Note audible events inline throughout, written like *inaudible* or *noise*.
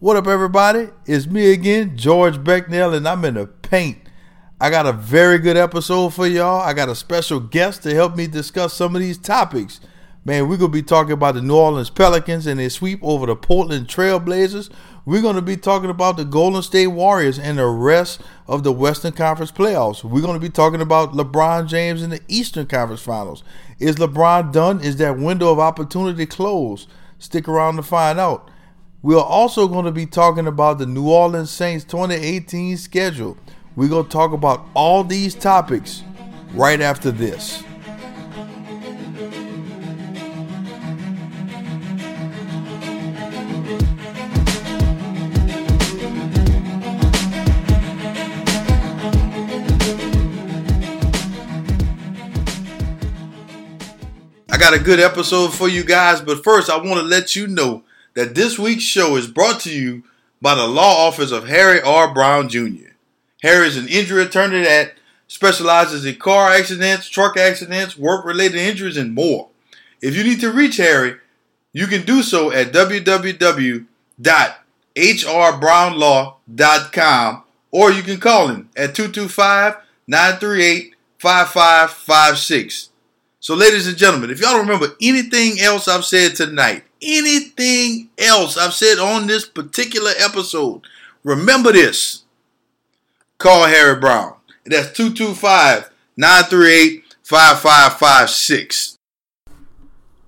What up, everybody? It's me again, George Becnel, and I'm in the paint. I got a very good episode for y'all. I got a special guest to help me discuss some of these topics. Man, we're going to be talking about the New Orleans Pelicans and their sweep over the Portland Trailblazers. We're going to be talking about the Golden State Warriors and the rest of the Western Conference playoffs. We're going to be talking about LeBron James in the Eastern Conference Finals. Is LeBron done? Is that window of opportunity closed? Stick around to find out. We're also going to be talking about the New Orleans Saints 2018 schedule. We're going to talk about all these topics right after this. I got a good episode for you guys, but first I want to let you know that this week's show is brought to you by the law office of Harry R. Brown Jr. Harry is an injury attorney that specializes in car accidents, truck accidents, work related injuries, and more. If you need to reach Harry, you can do so at www.hrbrownlaw.com or you can call him at 225 938 5556. So, ladies and gentlemen, if y'all don't remember anything else I've said tonight, anything else I've said on this particular episode, remember this. Call Harry Brown. That's 225 938 5556.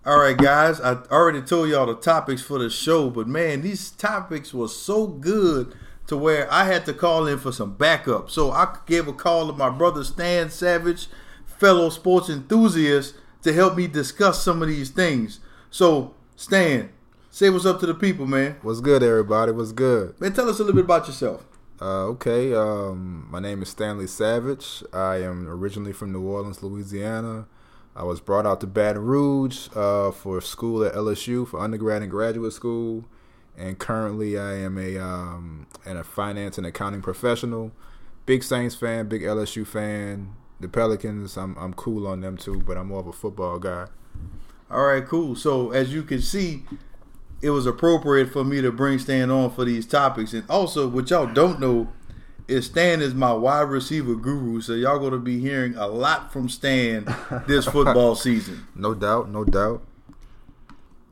All right, guys, I already told y'all the topics for the show, but man, these topics were so good to where I had to call in for some backup. So I gave a call to my brother Stan Savage, fellow sports enthusiasts to help me discuss some of these things. So, Stan, say what's up to the people, man. What's good, everybody? What's good? Man, tell us a little bit about yourself. Uh, okay, um, my name is Stanley Savage. I am originally from New Orleans, Louisiana. I was brought out to Baton Rouge uh, for school at LSU for undergrad and graduate school, and currently I am a um, and a finance and accounting professional. Big Saints fan, big LSU fan. The Pelicans, I'm I'm cool on them too, but I'm more of a football guy. All right, cool. So as you can see, it was appropriate for me to bring Stan on for these topics. And also, what y'all don't know is Stan is my wide receiver guru. So y'all going to be hearing a lot from Stan *laughs* this football season. No doubt, no doubt.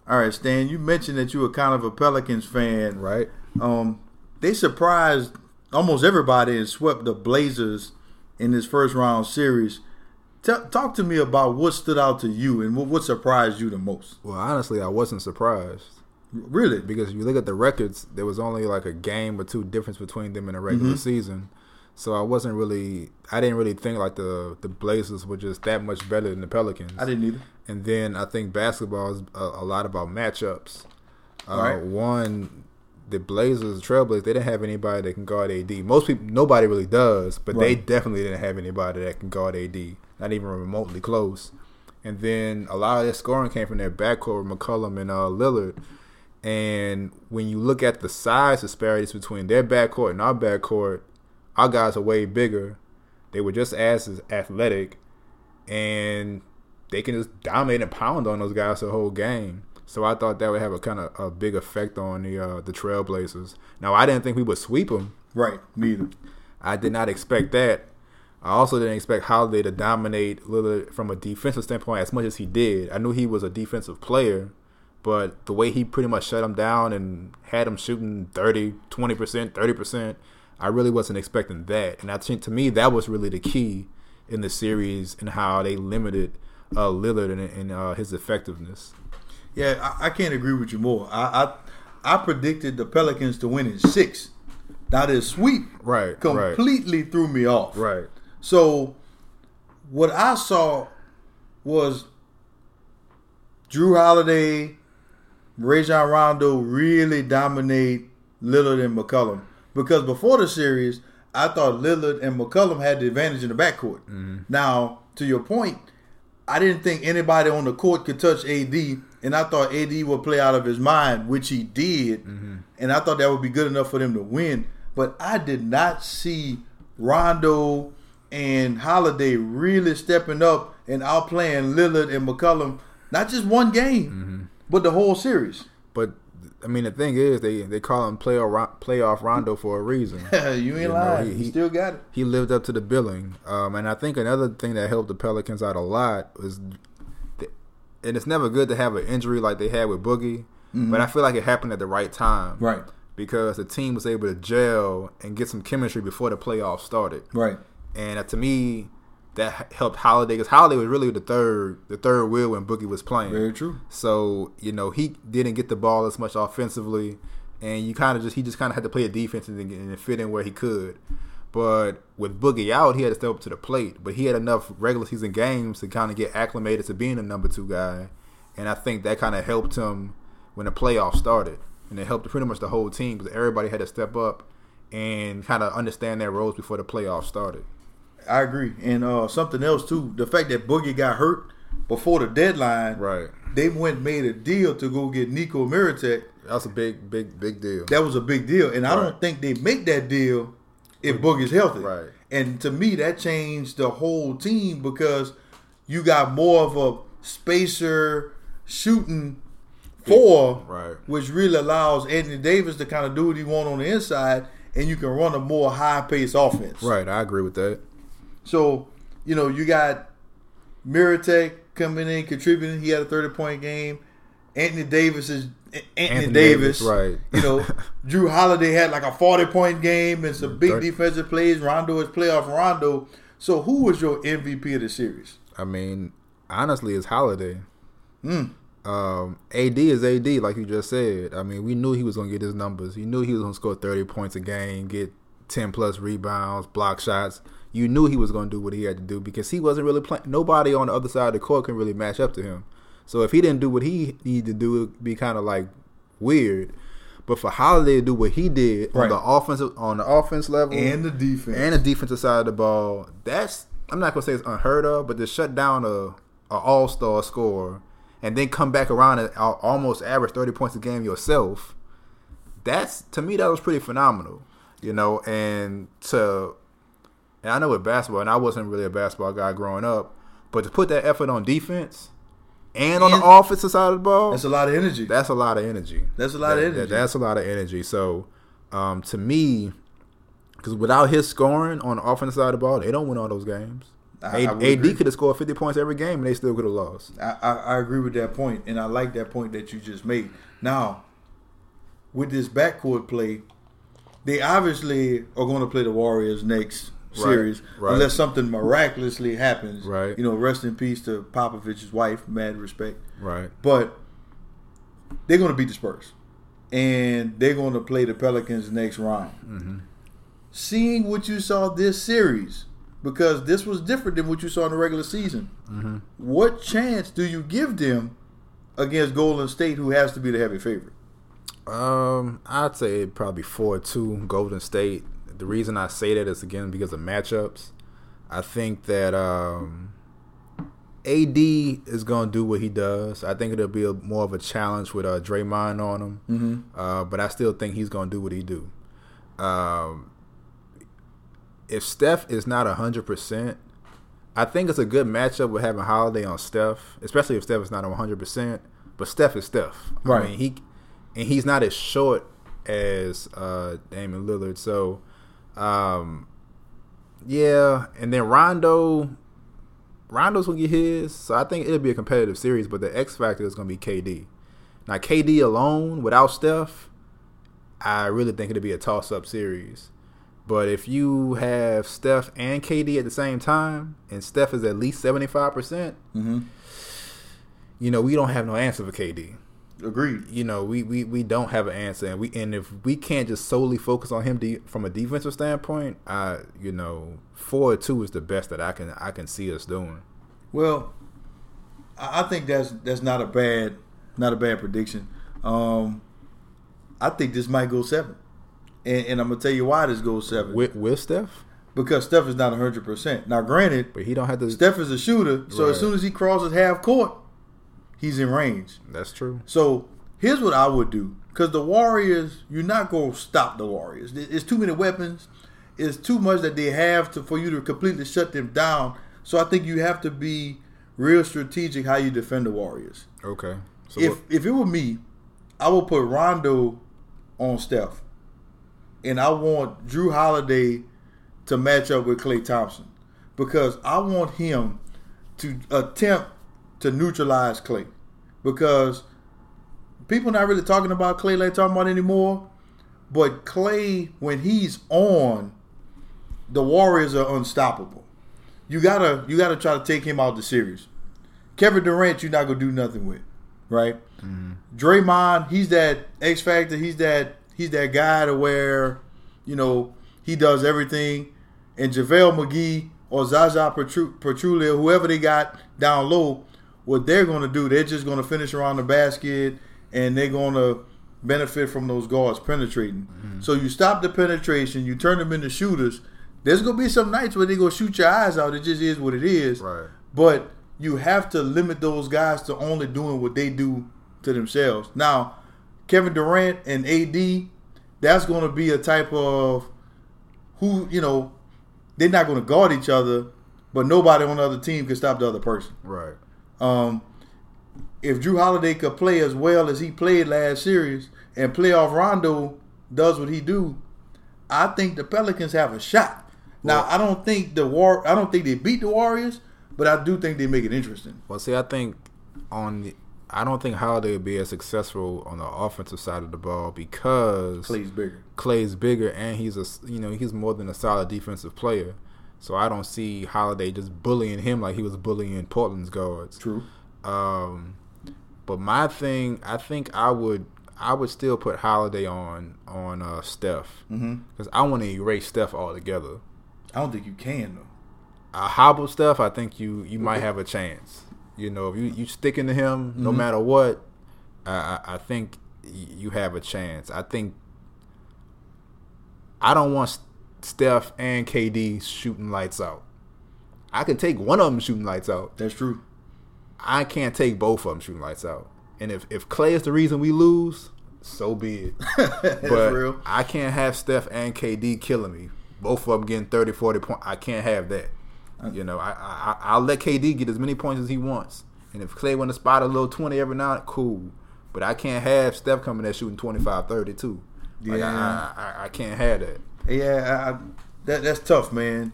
All right, Stan, you mentioned that you were kind of a Pelicans fan. Right. Um, they surprised almost everybody and swept the Blazers in this first round series. T- talk to me about what stood out to you and what, what surprised you the most. Well, honestly, I wasn't surprised. Really? Because if you look at the records, there was only like a game or two difference between them in a regular Mhm. season. So I wasn't really, I didn't really think like the the Blazers were just that much better than the Pelicans. I didn't either. And then I think basketball is a, a lot about matchups. Uh, Right. One, the Blazers, the Trailblazers, they didn't have anybody that can guard AD. Most people, nobody really does, but they definitely didn't have anybody that can guard AD. Not even remotely close. And then a lot of their scoring came from their backcourt with McCollum and uh, Lillard. And when you look at the size disparities between their backcourt and our backcourt, our guys are way bigger. They were just as athletic, and they can just dominate and pound on those guys the whole game. So I thought that would have a kind of a big effect on the uh, the Trailblazers. Now I didn't think we would sweep them. Right. neither. I did not expect that. I also didn't expect Holiday to dominate Lillard from a defensive standpoint as much as he did. I knew he was a defensive player, but the way he pretty much shut him down and had him shooting 30, 20%, 30%, I really wasn't expecting that. And I think to me, that was really the key in the series and how they limited uh, Lillard and, and uh, his effectiveness. Yeah, I, I can't agree with you more. I, I I predicted the Pelicans to win in six. Now this sweep Right, right, completely threw me off. right. So what I saw was Jrue Holiday, Rajon Rondo really dominate Lillard and McCollum. Because before the series, I thought Lillard and McCollum had the advantage in the backcourt. Mm-hmm. Now, to your point, I didn't think anybody on the court could touch AD, and I thought AD would play out of his mind, which he did, and I thought that would be good enough for them to win. But I did not see Rondo and Holiday really stepping up and outplaying Lillard and McCollum, not just one game, but the whole series. But I mean, the thing is, they they call him playoff playoff Rondo for a reason. *laughs* you ain't You know, lying. he- he, still got it. he lived up to the billing. Um, and I think another thing that helped the Pelicans out a lot was, and it's never good to have an injury like they had with Boogie, but I feel like it happened at the right time, Right. Because the team was able to gel and get some chemistry before the playoffs started, Right. and uh, to me, that helped Holiday because Holiday was really the third the third wheel when Boogie was playing. Very true. So you know he didn't get the ball as much offensively, and you kind of just he just kind of had to play a defense and, and fit in where he could. But with Boogie out, he had to step up to the plate. But he had enough regular season games to kind of get acclimated to being a number two guy, and I think that kind of helped him when the playoffs started, and it helped pretty much the whole team because everybody had to step up and kind of understand their roles before the playoffs started. I agree. And uh, something else too, the fact that Boogie got hurt before the deadline, Right. they went and made a deal to go get Nico Mirotic. That's a big, big, big deal. That was a big deal, and I don't think they make that deal if Boogie's healthy. Right. And to me, that changed the whole team because you got more of a spacer shooting four, Right. which really allows Anthony Davis to kind of do what he want on the inside, and you can run a more high paced offense. Right. I agree with that. So, you know, you got Mirotic coming in, contributing. He had a 30 point game. Anthony Davis is Anthony, Anthony Davis. Davis, right. You know, *laughs* Jrue Holiday had like a 40 point game and some big Thirty- defensive plays. Rondo is playoff Rondo. So, who was your MVP of the series? I mean, honestly, it's Holiday. Um, AD is AD, like you just said. I mean, we knew he was going to get his numbers. You knew he was going to score 30 points a game, get 10 plus rebounds, block shots. You knew he was going to do what he had to do because he wasn't really playing. Nobody on the other side of the court can really match up to him. So if he didn't do what he needed to do, it'd be kind of like weird. But for Holiday to do what he did Right. on the offensive on the offense level And the defense. and the defensive side of the ball, that's I'm not gonna say it's unheard of, but to shut down a, a all star scorer and then come back around and almost average thirty points a game yourself, that's to me that was pretty phenomenal, you know. And to and I know with basketball, and I wasn't really a basketball guy growing up, but to put that effort on defense and on And- the offensive side of the ball, That's a lot of energy. that's a lot of energy. That's a lot of energy. that- that's a lot of energy. So, um, to me, because without his scoring on the offensive side of the ball, they don't win all those games. I- I AD could have scored 50 points every game and they still could have lost. I, I, I agree with that point, and I like that point that you just made. Now, with this backcourt play, they obviously are going to play the Warriors next series, right. unless something miraculously happens. Right. You know, rest in peace to Popovich's wife. Mad respect. Right. But they're going to beat the Spurs, and they're going to play the Pelicans next round. Mm-hmm. Seeing what you saw this series, because this was different than what you saw in the regular season. Mm-hmm. What chance do you give them against Golden State, who has to be the heavy favorite? Um, I'd say probably 4 2 Golden State. The reason I say that is again because of matchups. I think that um, AD is going to do what he does. I think it'll be a, more of a challenge with uh, Draymond on him. Mm-hmm. Uh, but I still think he's going to do what he do. Um, if Steph is not hundred percent, I think it's a good matchup with having Holiday on Steph, especially if Steph is not hundred percent. But Steph is Steph, Right. I mean, he and he's not as short as uh, Damian Lillard. So, um, yeah, and then Rondo. Rondo's gonna get his, so I think it'll be a competitive series. But the X factor is gonna be KD. Now, KD alone without Steph, I really think it'll be a toss-up series. But if you have Steph and KD at the same time, and Steph is at least seventy-five percent, Mm-hmm. you know we don't have no answer for KD. Agreed. You know we, we, we don't have an answer, and we and if we can't just solely focus on him de- from a defensive standpoint, I you know four or two is the best that I can I can see us doing. Well, I think that's that's not a bad not a bad prediction. Um, I think this might go seven, and, and I'm gonna tell you why this goes seven With with Steph, because Steph is not 100. percent Now, granted, but he don't have to. Steph is a shooter, so Right. as soon as he crosses half court, he's in range. That's true. So here's what I would do. Because the Warriors, you're not going to stop the Warriors. It's too many weapons. It's too much that they have to for you to completely shut them down. So I think you have to be real strategic how you defend the Warriors. Okay. So if what- if it were me, I would put Rondo on Steph, and I want Jrue Holiday to match up with Klay Thompson because I want him to attempt to neutralize Klay because people not really talking about Klay like talking about anymore. But Klay, when he's on, the Warriors are unstoppable. You gotta you gotta try to take him out of the series. Kevin Durant, you're not gonna do nothing with, right? Mm-hmm. Draymond, he's that X factor. He's that he's that guy to where, you know, he does everything. And JaVale McGee or Zaza Pachulia, whoever they got down low, what they're gonna do, they're just gonna finish around the basket and they're gonna benefit from those guards penetrating. Mm-hmm. So you stop the penetration, you turn them into shooters. There's gonna be some nights where they go shoot your eyes out. It just is what it is. Right. But you have to limit those guys to only doing what they do to themselves. Now, Kevin Durant and AD, that's going to be a type of who you know they're not going to guard each other, but nobody on the other team can stop the other person. Right. Um, if Jrue Holiday could play as well as he played last series and playoff Rondo does what he do, I think the Pelicans have a shot. Now I don't think the war. I don't think they beat the Warriors, but I do think they make it interesting. Well, see, I think on the, I don't think Holiday would be as successful on the offensive side of the ball because Klay's bigger. Klay's bigger, and he's a you know he's more than a solid defensive player. So I don't see Holiday just bullying him like he was bullying Portland's guards. True. Um, but my thing, I think I would I would still put Holiday on on uh, Steph because mm-hmm. I want to erase Steph altogether. I don't think you can though. A hobble Steph, I think you you might have a chance. You know, if you you sticking to him no mm-hmm. matter what, I, I think you have a chance. I think I don't want Steph and KD shooting lights out. I can take one of them shooting lights out. That's true. I can't take both of them shooting lights out. And if, if Klay is the reason we lose, so be it. *laughs* but real. I can't have Steph and KD killing me. Both of them getting 30, 40 points. I can't have that. Uh, you know, I, I I'll let KD get as many points as he wants. And if Klay want to spot a little 20 every now cool. But I can't have Steph coming there shooting 25, 30 too. Like, yeah. I, I, I, can't have that. Yeah, I, that, that's tough, man.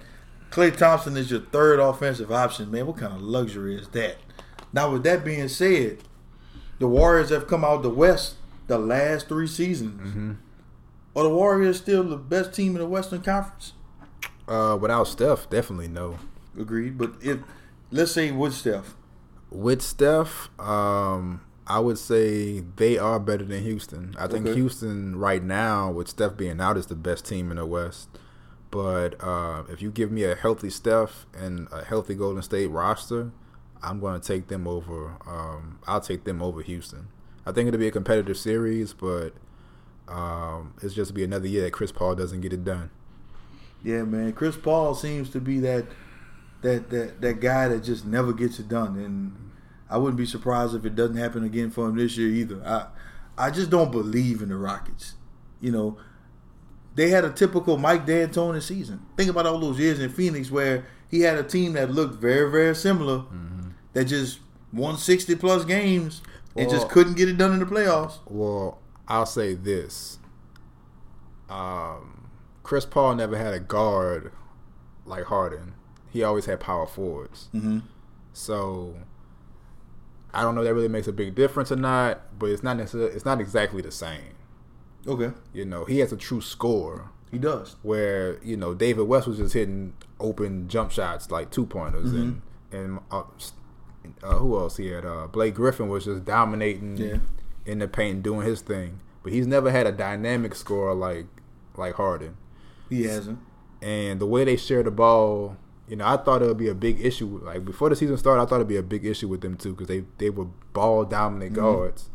Klay Thompson is your third offensive option, man. What kind of luxury is that? Now, with that being said, the Warriors have come out the West the last three seasons. Mm-hmm. Are the Warriors still the best team in the Western Conference? Uh, without Steph, definitely no. Agreed. But if let's say with Steph, with Steph, um, I would say they are better than Houston. I think okay. Houston right now, with Steph being out, is the best team in the West. But uh, if you give me a healthy Steph and a healthy Golden State roster, I'm going to take them over. Um, I'll take them over Houston. I think it'll be a competitive series, but um, it's just be another year that Chris Paul doesn't get it done. Yeah, man. Chris Paul seems to be that that that that guy that just never gets it done, and I wouldn't be surprised if it doesn't happen again for him this year either. I I just don't believe in the Rockets. You know, they had a typical Mike D'Antoni season. Think about all those years in Phoenix where he had a team that looked very very similar. Mm-hmm that just won 60 plus games and well, just couldn't get it done in the playoffs. Well, I'll say this. Um, Chris Paul never had a guard like Harden. He always had power forwards. Mm-hmm. So I don't know if that really makes a big difference or not, but it's not necessarily it's not exactly the same. Okay. You know, he has a true score. He does. Where, you know, David West was just hitting open jump shots like two pointers mm-hmm. and and uh, uh, who else he had? Uh, Blake Griffin was just dominating yeah. in the paint, doing his thing. But he's never had a dynamic score like like Harden. He hasn't. And the way they share the ball, you know, I thought it would be a big issue. Like before the season started, I thought it'd be a big issue with them too because they they were ball dominant mm-hmm. guards.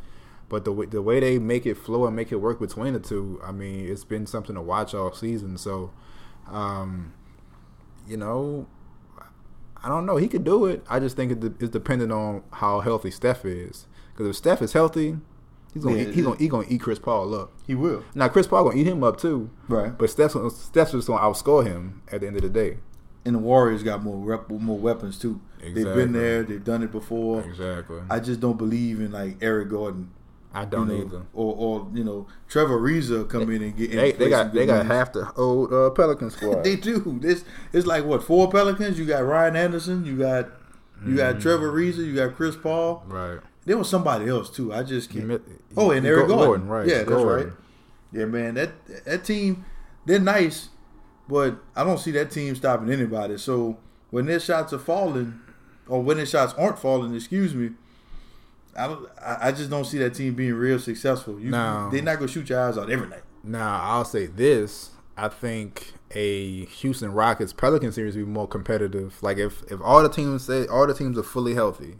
But the the way they make it flow and make it work between the two, I mean, it's been something to watch all season. So, um, you know, I don't know. He could do it. I just think it's dependent on how healthy Steph is. Because if Steph is healthy, he's gonna yeah, eat, he's gonna gonna eat Chris Paul up. He will. Now Chris Paul gonna eat him up too. Right. But Steph's Steph's just gonna outscore him at the end of the day. And the Warriors got more rep, more weapons too. Exactly. They've been there. They've done it before. Exactly. I just don't believe in like Eric Gordon. I don't you know, either. Or, or you know, Trevor Ariza come in and get. They, they got they got half the old uh, Pelican *laughs* squad. They do. This it's like what four Pelicans. You got Ryan Anderson. You got you got Mm-hmm. Trevor Ariza. You got Chris Paul. right. There was somebody else too. I just can't. mi- Oh, and Eric go- Gordon. right? Yeah, that's Gordon. right. Yeah, man. That that team, they're nice, but I don't see that team stopping anybody. So when their shots are falling, or when their shots aren't falling, excuse me, I don't. I, just don't see that team being real successful. You, No. they're not gonna shoot your eyes out every night. Now I'll say this: I think a Houston Rockets Pelican series would be more competitive. Like if if all the teams say all the teams are fully healthy,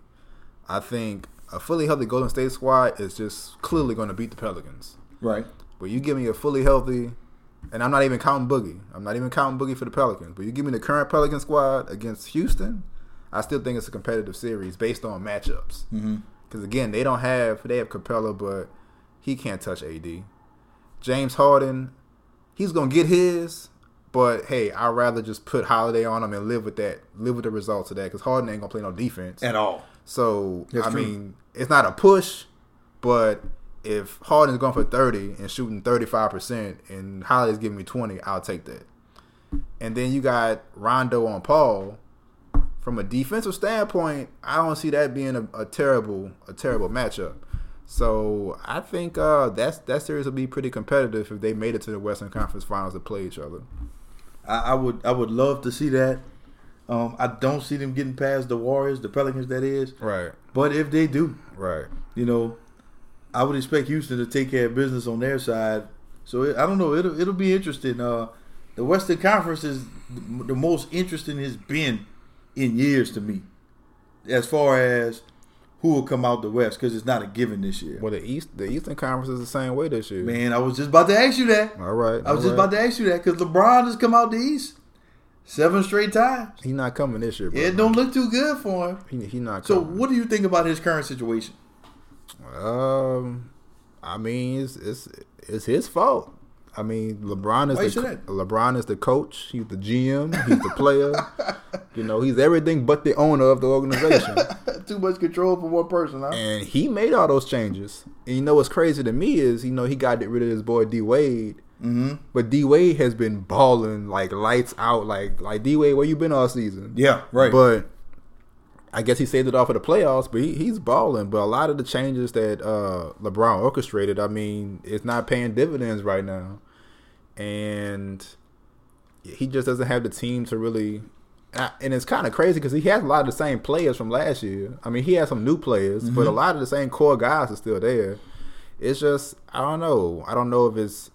I think a fully healthy Golden State squad is just clearly going to beat the Pelicans. Right. But you give me a fully healthy, and I'm not even counting Boogie. I'm not even counting Boogie for the Pelicans. But you give me the current Pelican squad against Houston, I still think it's a competitive series based on matchups. Mm-hmm. Because again, they don't have they have Capela, but he can't touch AD. James Harden, he's gonna get his, but hey, I'd rather just put Holiday on him and live with that, live with the results of that. Because Harden ain't gonna play no defense. At all. So That's I true. mean, it's not a push, but if Harden's going for thirty and shooting thirty five percent, and Holiday's giving me twenty, I'll take that. And then you got Rondo on Paul. From a defensive standpoint, I don't see that being a, a terrible a terrible matchup. So I think uh, that's that series will be pretty competitive if they made it to the Western Conference Finals to play each other. I, I would I would love to see that. Um, I don't see them getting past the Warriors, the Pelicans, that is. Right, But if they do, right. you know, I would expect Houston to take care of business on their side. So it, I don't know. It'll it'll be interesting. Uh, the Western Conference is the most interesting it's been in years to me, as far as who will come out the West because it's not a given this year. Well, the East the Eastern Conference is the same way this year. Man, I was just about to ask you that. All right, I was all just right. about to ask you that because LeBron has come out the East seven straight times. He's not coming this year. Bro. It don't look too good for him. He, he not So, what do you think about his current situation? Um, I mean, it's it's it's his fault. I mean, LeBron is Why the? LeBron is the coach. He's the GM. He's the player. *laughs* you know, he's everything but the owner of the organization. *laughs* Too much control for one person, huh? and he made all those changes. And you know what's crazy to me is, you know, he got rid of his boy D Wade. Mm-hmm. But D Wade has been balling like lights out. Like like D Wade, where you been all season? Yeah, right. But I guess he saved it off for the playoffs. But he, he's balling. But a lot of the changes that uh, LeBron orchestrated, I mean, it's not paying dividends right now, and he just doesn't have the team to really. And it's kind of crazy because he has a lot of the same players from last year. I mean, he has some new players, but a lot of the same core guys are still there. It's just I don't know. I don't know if it's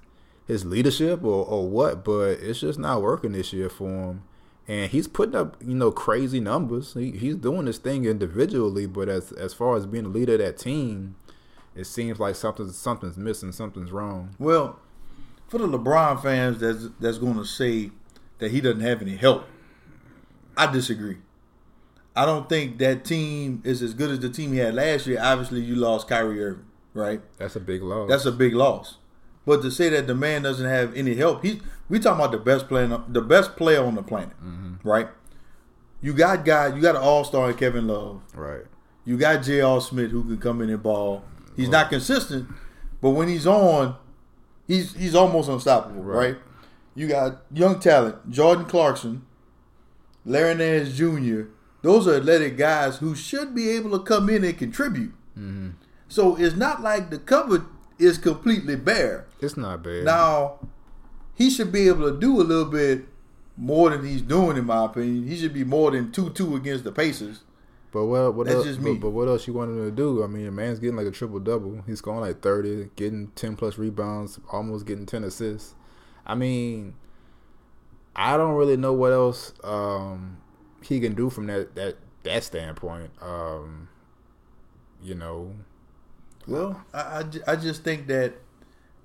his leadership or, or what, but it's just not working this year for him. And he's putting up, you know, crazy numbers. He, he's doing this thing individually, but as as far as being a leader of that team, it seems like something something's missing, something's wrong. well, for the LeBron fans that's that's going to say that he doesn't have any help, I disagree. I don't think that team is as good as the team he had last year. Obviously, you lost Kyrie Irving, right? That's a big loss. That's a big loss. But to say that the man doesn't have any help, he we talking about the best player, the best player on the planet, mm-hmm. right? You got guy, you got an all star Kevin Love. right. You got J.R. Smith who can come in and ball. He's not consistent, but when he's on, he's he's almost unstoppable, Right. right? You got young talent, Jordan Clarkson, Larry Nance Jr. Those are athletic guys who should be able to come in and contribute. Mm-hmm. So it's not like the cupboard is completely bare. It's not bad. Now, he should be able to do a little bit more than he's doing, in my opinion. He should be more than two two against the Pacers. But what what That's else, just but, me. but what else you want him to do? I mean, a man's getting like a triple double. He's going like thirty, getting ten plus rebounds, almost getting ten assists. I mean, I don't really know what else um, he can do from that that that standpoint. Um, you know, Well, I, I, I just think that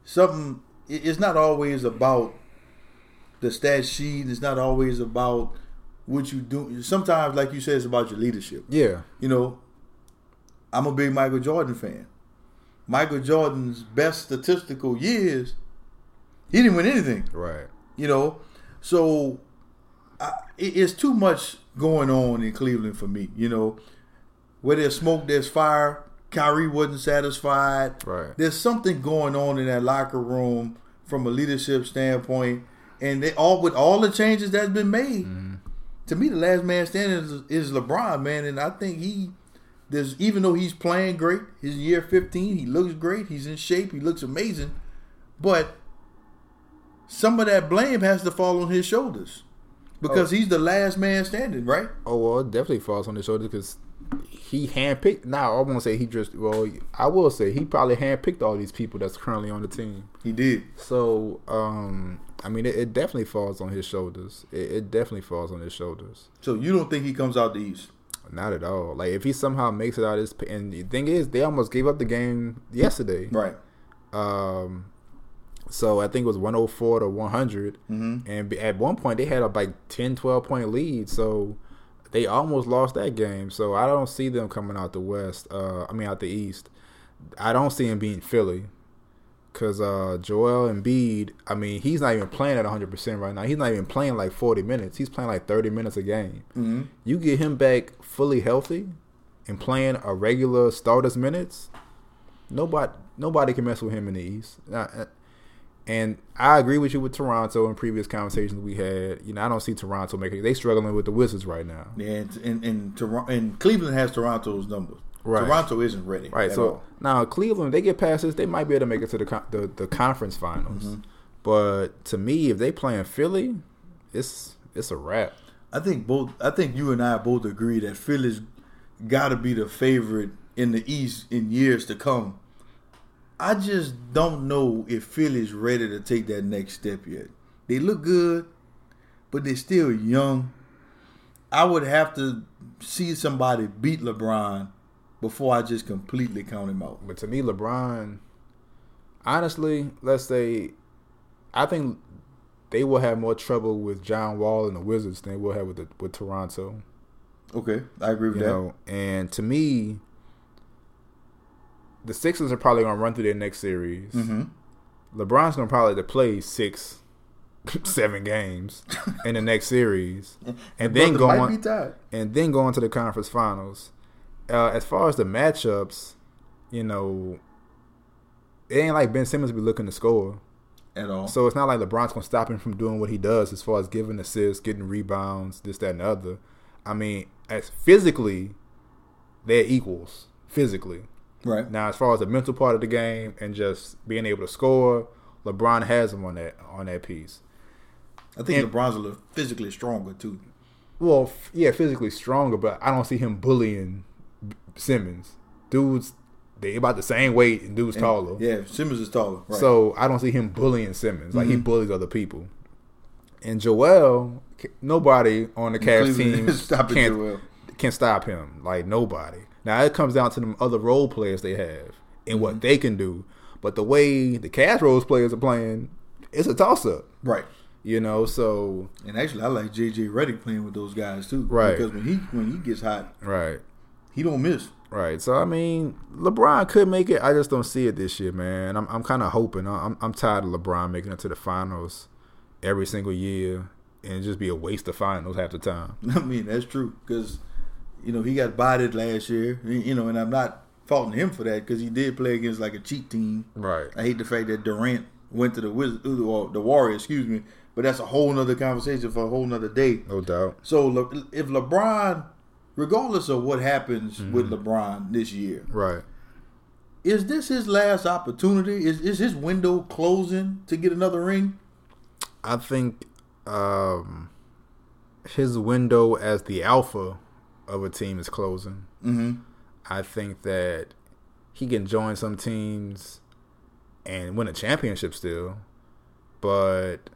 something it's not always about the stat sheet. It's not always about what you do. Sometimes, like you said, it's about your leadership. yeah, You know, I'm a big Michael Jordan fan. Michael Jordan's best statistical years, he didn't win anything. right, You know, so I, it's too much going on in Cleveland for me. You know, where there's smoke, there's fire. Kyrie wasn't satisfied. Right. There's something going on in that locker room from a leadership standpoint, and they all with all the changes that's been made. Mm-hmm. To me, the last man standing is, is LeBron, man, and I think he. There's even though he's playing great, his year 15, he looks great, he's in shape, he looks amazing, but some of that blame has to fall on his shoulders because oh. he's the last man standing, right? Oh well, it definitely falls on his shoulders because he handpicked. Now I won't say he just. Well, I will say he probably handpicked all these people that's currently on the team. He did. So, um, I mean, it, it definitely falls on his shoulders. It, it definitely falls on his shoulders. So you don't think he comes out the East? Not at all. Like if he somehow makes it out of this, and the thing is, they almost gave up the game yesterday. Right. Um, so I think it was 104 to 100. Mhm. And at one point, they had a like 10, 12 point lead. So they almost lost that game. So I don't see them coming out the West. Uh, I mean, out the East. I don't see him beating Philly. Because uh, Joel Embiid, I mean, he's not even playing at 100% right now. He's not even playing like 40 minutes. He's playing like 30 minutes a game. Mm-hmm. You get him back fully healthy and playing a regular starters minutes, nobody nobody can mess with him in the East. Uh, uh, And I agree with you with Toronto in previous conversations we had. You know, I don't see Toronto making. They struggling with the Wizards right now. And and and, Toronto, and Cleveland has Toronto's numbers. Right. Toronto isn't ready. Right. So all. now Cleveland, they get past this, they might be able to make it to the con- the, the conference finals. Mm-hmm. But to me, if they playing Philly, it's it's a wrap. I think both. I think you and I both agree that Philly's got to be the favorite in the East in years to come. I just don't know if Philly's ready to take that next step yet. They look good, but they're still young. I would have to see somebody beat LeBron before I just completely count him out. But to me, LeBron, honestly, let's say, I think they will have more trouble with John Wall and the Wizards than they will have with the, with Toronto. Okay, I agree with You that. know, and to me, the Sixers are probably gonna run through their next series. hmm LeBron's gonna probably have to play six, *laughs* seven games in the next series, and then go on, and then go on to the conference finals. Uh, as far as the matchups, you know, it ain't like Ben Simmons be looking to score. at all. So it's not like LeBron's gonna stop him from doing what he does as far as giving assists, getting rebounds, this, that, and the other. I mean, as physically, they're equals. Physically. Right. Now, as far as the mental part of the game and just being able to score, LeBron has him on that on that piece. I think and- LeBron's a little physically stronger too. Well, f- yeah, physically stronger, but I don't see him bullying B- Simmons. Dudes, they about the same weight, and dudes taller. Yeah, Simmons is taller. Right. So I don't see him bullying Simmons like he Mhm. bullies other people. And Joel, nobody on the Cavs team *laughs* can can stop him. Like nobody. Now it comes down to them other role players they have and Mm-hmm. what they can do. But the way the Cavs role players are playing, it's a toss up. right. You know, so And actually, I like JJ Redick playing with those guys too. Right. Because when he when he gets hot, right. he don't miss. Right. So I mean, LeBron could make it. I just don't see it this year, man. I'm I'm kind of hoping. I'm I'm tired of LeBron making it to the finals every single year and just be a waste of finals half the time. *laughs* I mean, that's true because you know he got bodied last year. You know, and I'm not faulting him for that because he did play against like a cheat team. Right. I hate the fact that Durant went to the Wiz- or the Warriors, excuse me. But that's a whole nother conversation for a whole nother day. No doubt. So Le- if LeBron, regardless of what happens Mm-hmm. with LeBron this year, Right. is this his last opportunity? Is is his window closing to get another ring? I think um, his window as the alpha of a team is closing. Mm-hmm. I think that he can join some teams and win a championship still. But,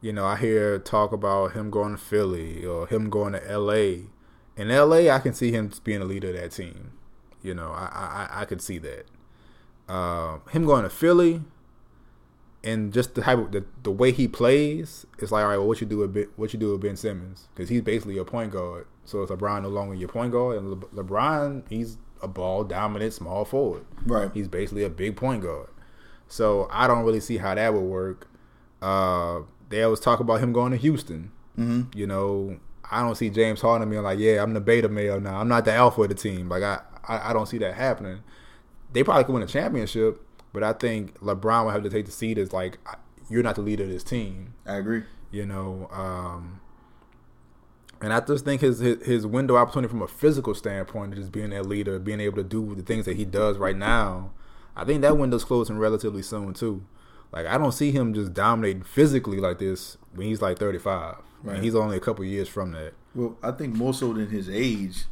you know, I hear talk about him going to Philly or him going to LA. In LA, I can see him being a leader of that team. You know, I I, I could see that. Uh, him going to Philly and just the type of the, the way he plays, it's like, all right, well, what you do with ben, what you do with Ben Simmons because he's basically a point guard. So it's LeBron no longer your point guard, and Le- LeBron he's a ball dominant small forward. Right. He's basically a big point guard. So I don't really see how that would work. Uh, they always talk about him going to Houston. Mm-hmm. You know, I don't see James Harden being like, "Yeah, I'm the beta male now. I'm not the alpha of the team." Like I, I, I don't see that happening. they probably could win a championship, but I think LeBron would have to take the seat as like you're not the leader of this team. I agree. You know, um, and I just think his, his his window opportunity from a physical standpoint, just being that leader, being able to do the things that he does right now, I think that window's closing relatively soon too. Like I don't see him just dominating physically like this when he's like 35. Right. And he's only a couple years from that. Well, I think more so than his age.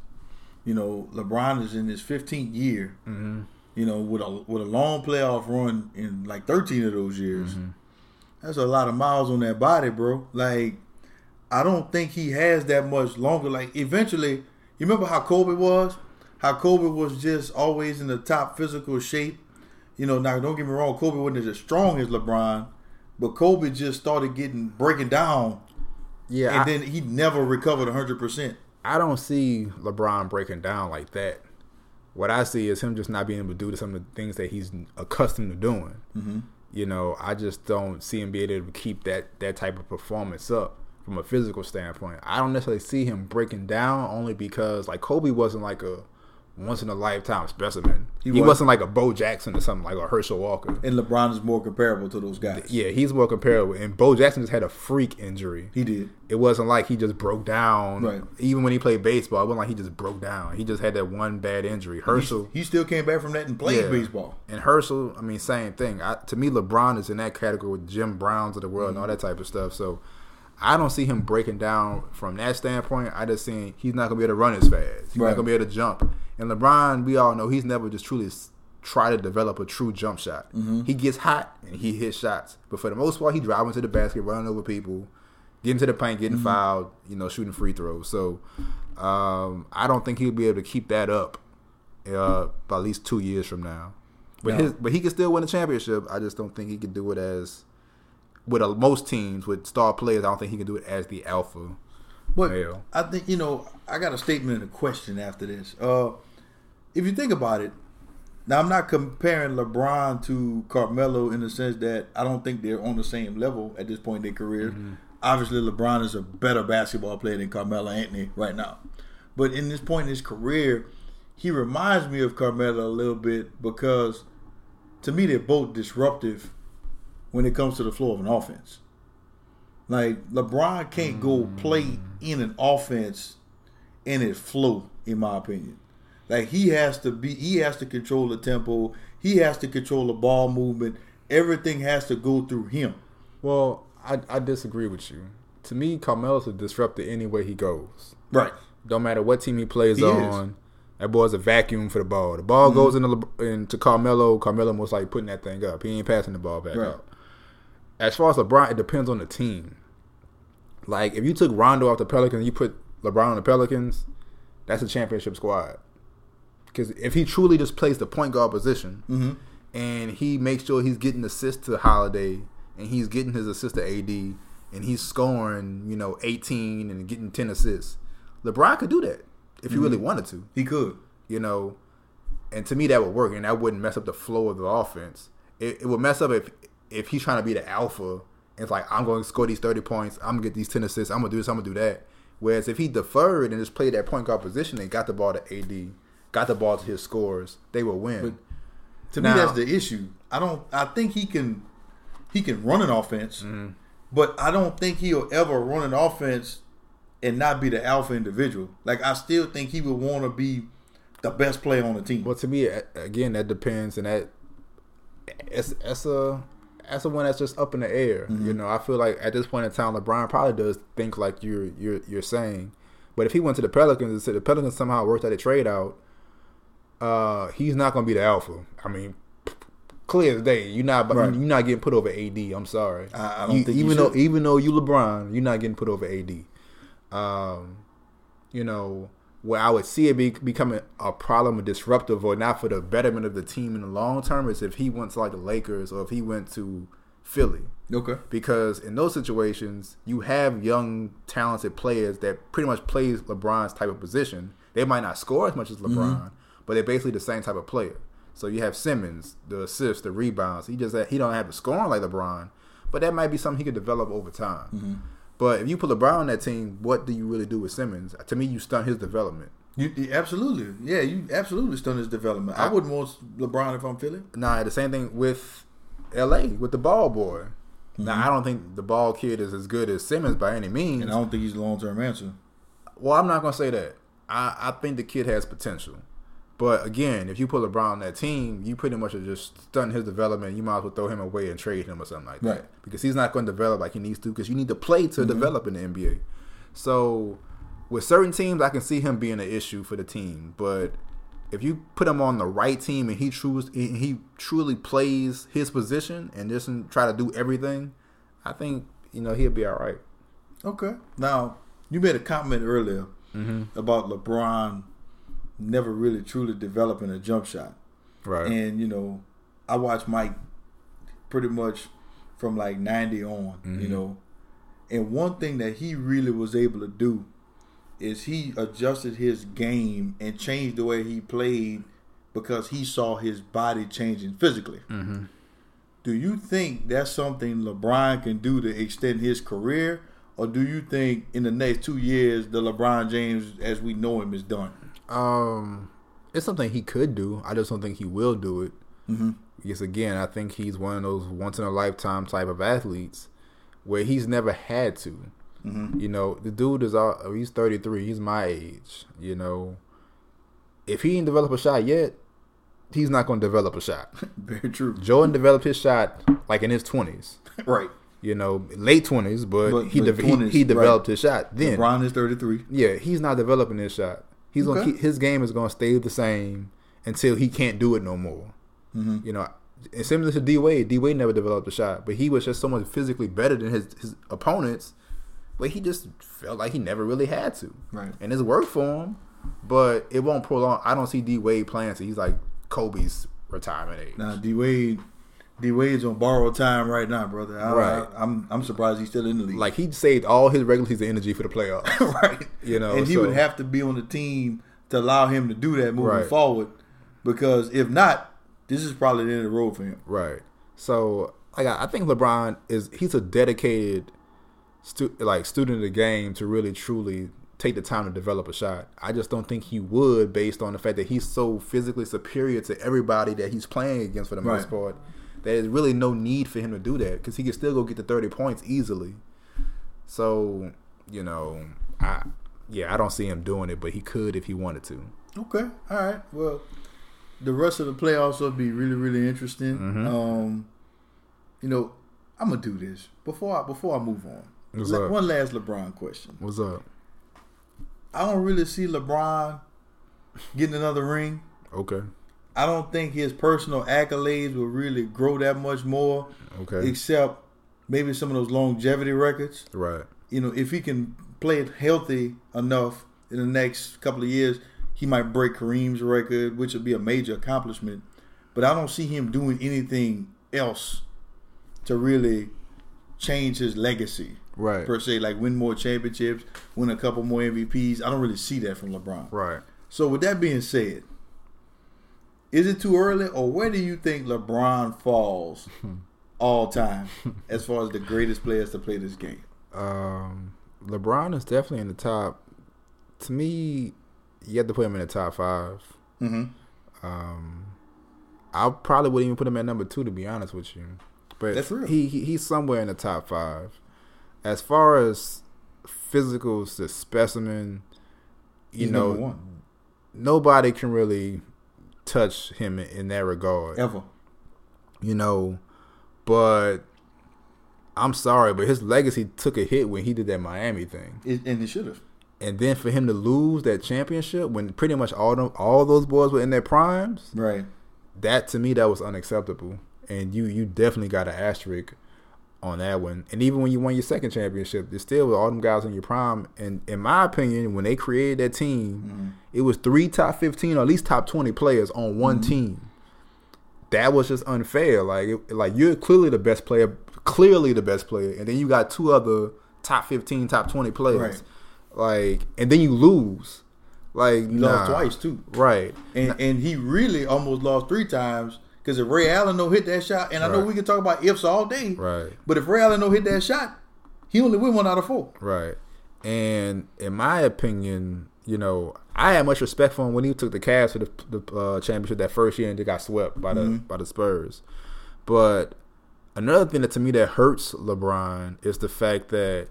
You know, LeBron is in his 15th year. Mm-hmm. You know, with a with a long playoff run in like 13 of those years. Mm-hmm. That's a lot of miles on that body, bro. Like, I don't think he has that much longer. Like, eventually, you remember how Kobe was? How Kobe was just always in the top physical shape. You know, now don't get me wrong, Kobe wasn't as strong as LeBron, but Kobe just started getting breaking down yeah, and I, then he never recovered hundred percent. I don't see LeBron breaking down like that. What I see is him just not being able to do some of the things that he's accustomed to doing. Mm-hmm. You know, I just don't see him being able to keep that that type of performance up from a physical standpoint. I don't necessarily see him breaking down only because like Kobe wasn't like a once in a lifetime specimen. He, he was, not like a Bo Jackson or something like a Herschel Walker. And LeBron is more comparable to those guys. Yeah, he's more comparable. And Bo Jackson just had a freak injury. He did. It wasn't like he just broke down. Right. Even when he played baseball, it wasn't like he just broke down. He just had that one bad injury. Herschel. He, he still came back from that and played yeah. baseball. And Herschel, I mean, same thing. I, to me, LeBron is in that category with Jim Browns of the world mm-hmm. and all that type of stuff. So I don't see him breaking down from that standpoint. I just see he's not gonna be able to run as fast. He's right. not gonna be able to jump. And LeBron, we all know he's never just truly try to develop a true jump shot. Mm-hmm. He gets hot and he hits shots, but for the most part, he driving to the basket, running over people, getting to the paint, getting mm-hmm. fouled, you know, shooting free throws. So um, I don't think he'll be able to keep that up uh, by at least two years from now. But his, but he can still win a championship. I just don't think he can do it as with a, most teams with star players. I don't think he can do it as the alpha. But male. I think you know I got a statement and a question after this. Uh, if you think about it, now I'm not comparing LeBron to Carmelo in the sense that I don't think they're on the same level at this point in their career. Mm-hmm. Obviously, LeBron is a better basketball player than Carmelo Anthony right now. But in this point in his career, he reminds me of Carmelo a little bit because to me they're both disruptive when it comes to the floor of an offense. Like LeBron can't go play in an offense and it flow, in my opinion. Like he has to be, he has to control the tempo. He has to control the ball movement. Everything has to go through him. Well, I, I disagree with you. To me, Carmelo's a disruptor any way he goes. Right. Don't matter what team he plays he on. Is. That boy's a vacuum for the ball. The ball mm-hmm. goes into, into Carmelo. Carmelo most like putting that thing up. He ain't passing the ball back right. out. As far as LeBron, it depends on the team. Like if you took Rondo off the Pelicans, you put LeBron on the Pelicans, that's a championship squad. Because if he truly just plays the point guard position, mm-hmm. and he makes sure he's getting assists to Holiday, and he's getting his assist to AD, and he's scoring, you know, 18 and getting 10 assists, LeBron could do that if mm-hmm. he really wanted to. He could, you know, and to me that would work, and that wouldn't mess up the flow of the offense. It, it would mess up if if he's trying to be the alpha. It's like I'm going to score these 30 points. I'm gonna get these 10 assists. I'm gonna do this. I'm gonna do that. Whereas if he deferred and just played that point guard position and got the ball to AD, got the ball to his scores, they will win. But to now, me, that's the issue. I don't. I think he can. He can run an offense, mm-hmm. but I don't think he'll ever run an offense and not be the alpha individual. Like I still think he would want to be the best player on the team. Well, to me, again, that depends, and that it's, it's a that's the one that's just up in the air. Mm-hmm. You know, I feel like at this point in time, LeBron probably does think like you're you're you're saying. But if he went to the Pelicans and said the Pelicans somehow worked out a trade out, uh, he's not going to be the alpha. I mean, clear as day. You're not right. you're not getting put over AD. I'm sorry. I, I don't you, think even though even though you LeBron, you're not getting put over AD. Um, you know where I would see it be, becoming a problem, a disruptive, or not for the betterment of the team in the long term is if he went to like the Lakers or if he went to Philly. Okay. Because in those situations, you have young, talented players that pretty much plays LeBron's type of position. They might not score as much as LeBron, mm-hmm. but they're basically the same type of player. So you have Simmons, the assists, the rebounds. He just he don't have the scoring like LeBron, but that might be something he could develop over time. Mm-hmm. But if you put LeBron on that team, what do you really do with Simmons? To me, you stunt his development. You, you- absolutely, yeah, you absolutely stunt his development. I, I- wouldn't want LeBron if I'm Philly. Nah, the same thing with L.A. with the ball boy. Mm-hmm. Now I don't think the ball kid is as good as Simmons by any means. And I don't think he's a long term answer. Well, I'm not gonna say that. I, I think the kid has potential. But again, if you put LeBron on that team, you pretty much are just stunting his development. You might as well throw him away and trade him or something like that. Because he's not going to develop like he needs to. Because you need to play to develop in the NBA. So with certain teams, I can see him being an issue for the team. But if you put him on the right team and he truly he truly plays his position and doesn't try to do everything, I think you know he'll be all right. Okay. Now, you made a comment earlier Mm-hmm. about LeBron never really truly developing a jump shot. Right. And, you know, I watched Mike pretty much from like 90 on, you Mm-hmm. know. And one thing that he really was able to do is he adjusted his game and changed the way he played because he saw his body changing physically. mm-hmm. Do you think that's something LeBron can do to extend his career? Or do you think in the next two years the LeBron James as we know him is done? Um, it's something he could do. I just don't think he will do it. Mm-hmm. Because again, I think he's one of those once in a lifetime type of athletes where he's never had to. Mm-hmm. You know, the dude is all he's 33. He's my age. You know, if he didn't develop a shot yet, he's not going to develop a shot. *laughs* Very true. Jordan developed his shot like in his 20s. *laughs* Right. You know, late 20s, but, But- he, de- he he developed right. his shot then. LeBron is 33. Yeah, he's not developing his shot. He's gonna keep his game is gonna stay the same until he can't do it no more. Mhm. You know, and similar to D Wade, D Wade never developed a shot, but he was just so much physically better than his his opponents. But he just felt like he never really had to, Right. and it's worked for him. But it won't prolong. I don't see D Wade playing. So he's like Kobe's retirement age. Now D Wade, D Wade's on borrowed time right now, brother. I, Right. I, am I'm surprised he's still in the league. Like he saved all his regular season energy for the playoffs. *laughs* right. You know, and he so- would have to be on the team to allow him to do that moving Right. forward, because if not, this is probably the end of the road for him. Right. So like I I think LeBron is he's a dedicated stu- like student of the game to really truly take the time to develop a shot. I just don't think he would based on the fact that he's so physically superior to everybody that he's playing against for the most part. There's really no need for him to do that because he can still go get the 30 points easily. So, you know, I yeah, I don't see him doing it, but he could if he wanted to. Okay. All right. Well, the rest of the playoffs will be really, really interesting. Mm-hmm. Um, you know, I'm gonna do this before I before I move on. What's Le- up? one last LeBron question. What's up? I don't really see LeBron getting another ring. Okay. I don't think his personal accolades will really grow that much more, Okay. except maybe some of those longevity records. right. You know, if he can play it healthy enough in the next couple of years, he might break Kareem's record, which would be a major accomplishment. But I don't see him doing anything else to really change his legacy Right. per se, like win more championships, win a couple more MVPs. I don't really see that from LeBron. Right. So with that being said, is it too early, or where do you think LeBron falls *laughs* all time as far as the greatest players to play this game? Um, LeBron is definitely in the top. To me, you have to put him in the top five. Mm-hmm. Um, I probably wouldn't even put him at number two, to be honest with you. But That's real. He, he he's somewhere in the top five. As far as physicals, the specimen, you He's know, nobody can really touch him in, that regard. ever. You know, but I'm sorry, but his legacy took a hit when he did that Miami thing. It, and he should have. and then for him to lose that championship when pretty much all them all those boys were in their primes, Right. that to me that was unacceptable. And you you definitely got an asterisk on that one. And even when you won your second championship, there's still with all them guys in your prime. And in my opinion, when they created that team, mm-hmm. it was three top fifteen or at least top twenty players on one mm-hmm. team. That was just unfair. Like it, like you're clearly the best player, clearly the best player, and then you got two other top fifteen, top twenty players. Like and then you lose. Like He lost twice too. Right. And and he really almost lost three times because if Ray Allen don't hit that shot, and I know we can talk about ifs all day, Right. but if Ray Allen don't hit that shot, he only win one out of four. Right. And in my opinion, you know, I had much respect for him when he took the Cavs for the, the uh, championship that first year and they got swept by the Mm-hmm. by the Spurs. But another thing that to me that hurts LeBron is the fact that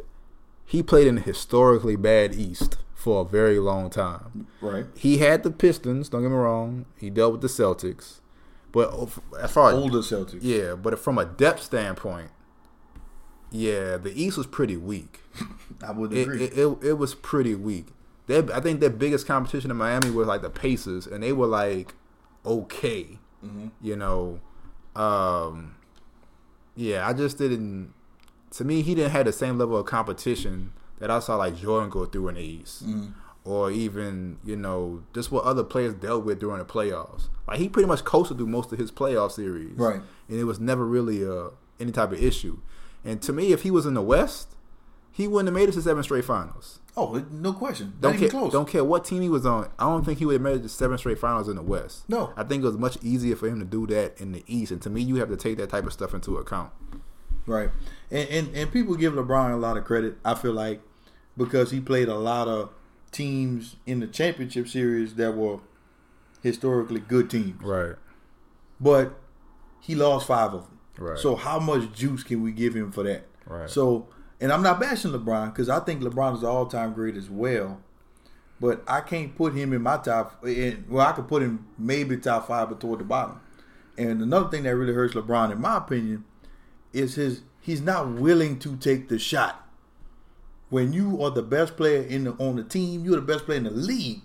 he played in a historically bad East for a very long time. Right. He had the Pistons. Don't get me wrong. He dealt with the Celtics, but as far as Older Celtics. yeah, but from a depth standpoint, yeah, the East was pretty weak. *laughs* I would It agree. it, it, it was pretty weak. They, I think their biggest competition in Miami was like the Pacers, and they were like okay, you know. Um, yeah, I just didn't. To me, he didn't have the same level of competition that I saw like Jordan go through in the East, or even you know just what other players dealt with during the playoffs. Like he pretty much coasted through most of his playoff series, Right. And it was never really uh, any type of issue. And to me, if he was in the West, he wouldn't have made it to seven straight finals. oh, no question. Not Don't even care. close. Don't care what team he was on. I don't think he would have made it to seven straight finals in the West. No. I think it was much easier for him to do that in the East. And to me, you have to take that type of stuff into account. Right. And, and and people give LeBron a lot of credit, I feel like, because he played a lot of teams in the championship series that were historically good teams. Right. But he lost five of them. Right. So how much juice can we give him for that? Right. So and I'm not bashing LeBron because I think LeBron is the all time great as well. But I can't put him in my top. In, well, I could put him maybe top five, but toward the bottom. And another thing that really hurts LeBron, in my opinion, is his he's not willing to take the shot. When you are the best player in the on the team, you're the best player in the league.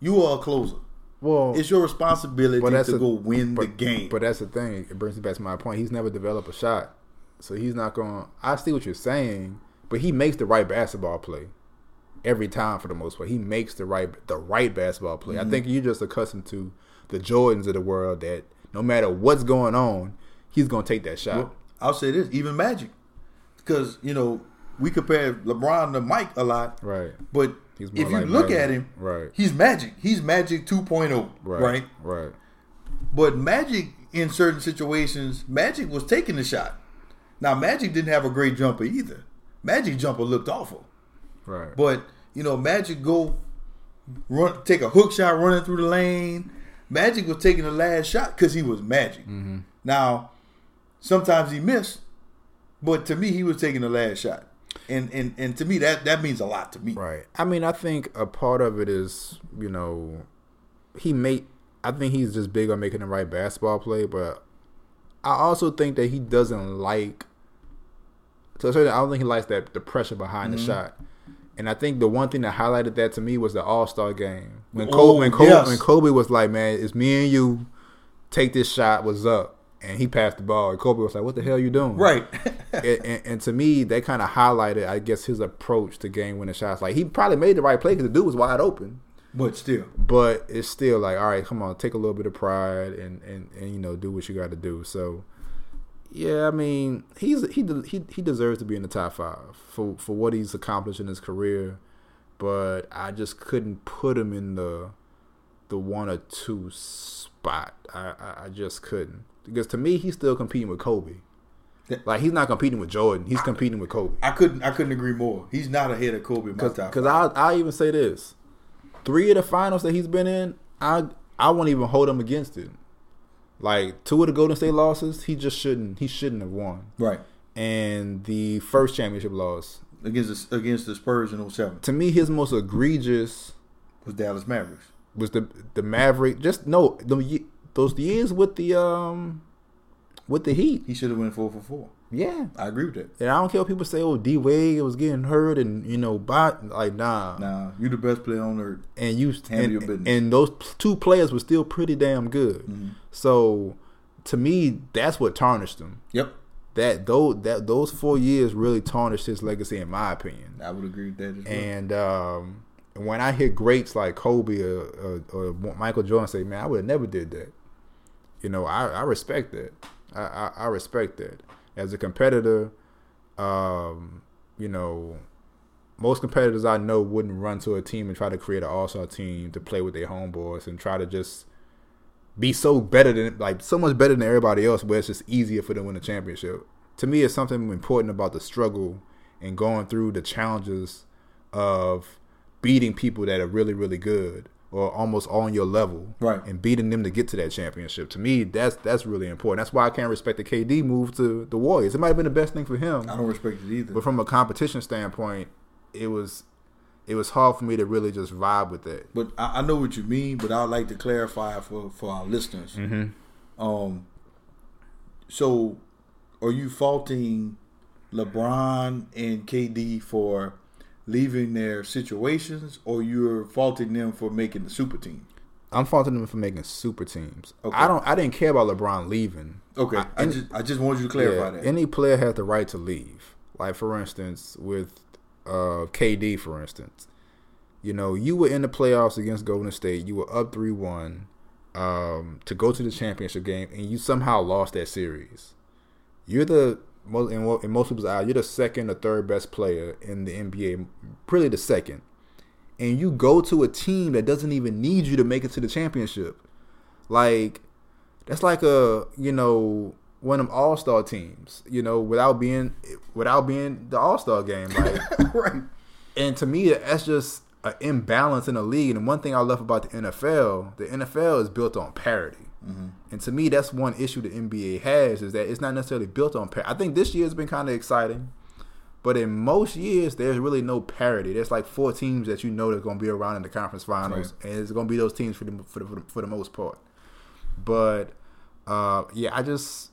You are a closer. Well, It's your responsibility to a- go win but, the game. But that's the thing. It brings me back to my point. He's never developed a shot, so he's not going. I see what you're saying, but he makes the right basketball play every time for the most part. He makes the right the right basketball play. Mm-hmm. I think you're just accustomed to the Jordans of the world that no matter what's going on, he's going to take that shot. Well, I'll say this, even Magic, because you know we compare LeBron to Mike a lot, right. but if you like look Magic. at him, Right. he's Magic. He's Magic 2.0, Right. right? Right. But Magic in certain situations, Magic was taking the shot. Now Magic didn't have a great jumper either. Magic jumper looked awful, Right. but you know Magic go run take a hook shot running through the lane. Magic was taking the last shot because he was Magic. Mm-hmm. Now sometimes he missed, but to me he was taking the last shot, and and and to me that that means a lot to me. Right. I mean, I think a part of it is, you know, he made. I think he's just big on making the right basketball play, but I also think that he doesn't like. To a certain, I don't think he likes that the pressure behind the mm-hmm. shot. And I think the one thing that highlighted that to me was the All Star game when Oh, Kobe, when Kobe, yes. when Kobe was like, "Man, it's me and you. Take this shot. What's up." And he passed the ball. And Kobe was like, "What the hell you doing?" Right. *laughs* and, and, and to me, that kind of highlighted, I guess, his approach to game winning shots. Like he probably made the right play because the dude was wide open, but still, but it's still like, all right, come on, take a little bit of pride and and, and you know do what you got to do. So, yeah, I mean, he's he he he deserves to be in the top five for for what he's accomplished in his career, but I just couldn't put him in the the one or two spot. I I, I just couldn't because to me, he's still competing with Kobe. Like he's not competing with Jordan. He's competing with Kobe. I couldn't I couldn't agree more. He's not ahead of Kobe in my top. Because. I I even say this, three of the finals that he's been in, I I won't even hold him against it. Like two of the Golden State losses, he just shouldn't he shouldn't have won. right And the first championship loss, against the, against the Spurs in 07 to me, his most egregious was Dallas Mavericks. was the the Maverick. Just no the, those years with the um with the Heat. He should have went four for four. Yeah. I agree with that. And I don't care what people say. Oh, D Wade was getting hurt, and you know, bot like nah. Nah, you the best player on earth. and you Handle your and, business. and those two players were still pretty damn good. Mm-hmm. So to me, that's what tarnished him. Yep, That those that those four years really tarnished his legacy, in my opinion. I would agree with that as well. And um, when I hear greats like Kobe or, or, or Michael Jordan say, "Man, I would have never did that," you know, I, I respect that. I, I, I respect that. As a competitor, um, you know, most competitors I know wouldn't run to a team and try to create an all-star team to play with their homeboys and try to just be so better than like so much better than everybody else, where it's just easier for them to win a championship. To me, it's something important about the struggle and going through the challenges of beating people that are really really good or almost on your level, Right. And beating them to get to that championship. To me, that's that's really important. That's why I can't respect the KD move to the Warriors. It might have been the best thing for him, I don't respect it either. but from a competition standpoint, it was it was hard for me to really just vibe with that. But I, I know what you mean. But I'd like to clarify for for our listeners. Mm-hmm. Um. So, are you faulting LeBron and KD for leaving their situations, or you're faulting them for making the super team? I'm faulting them for making super teams. Okay. I don't. I didn't care about LeBron leaving. Okay, I, any- just I just want you to clarify Yeah, that. Any player has the right to leave. Like for instance, with uh, KD, for instance, you know, you were in the playoffs against Golden State. You were up three one um, to go to the championship game, and you somehow lost that series. You're the most in, in most people's eyes, you're the second or third best player in the NBA, really the second. And you go to a team that doesn't even need you to make it to the championship. Like that's like a you know one of them all star teams. You know, without being without being the all star game. Like, *laughs* right. and to me, that's just an imbalance in the league. And one thing I love about the NFL, the NFL is built on parity. And to me, that's one issue the NBA has is that it's not necessarily built on parity. I think this year has been kind of exciting, but in most years, there's really no parity. There's like four teams that you know that's going to be around in the conference finals, and it's going to be those teams for the for the, for the, for the most part. But uh, yeah, I just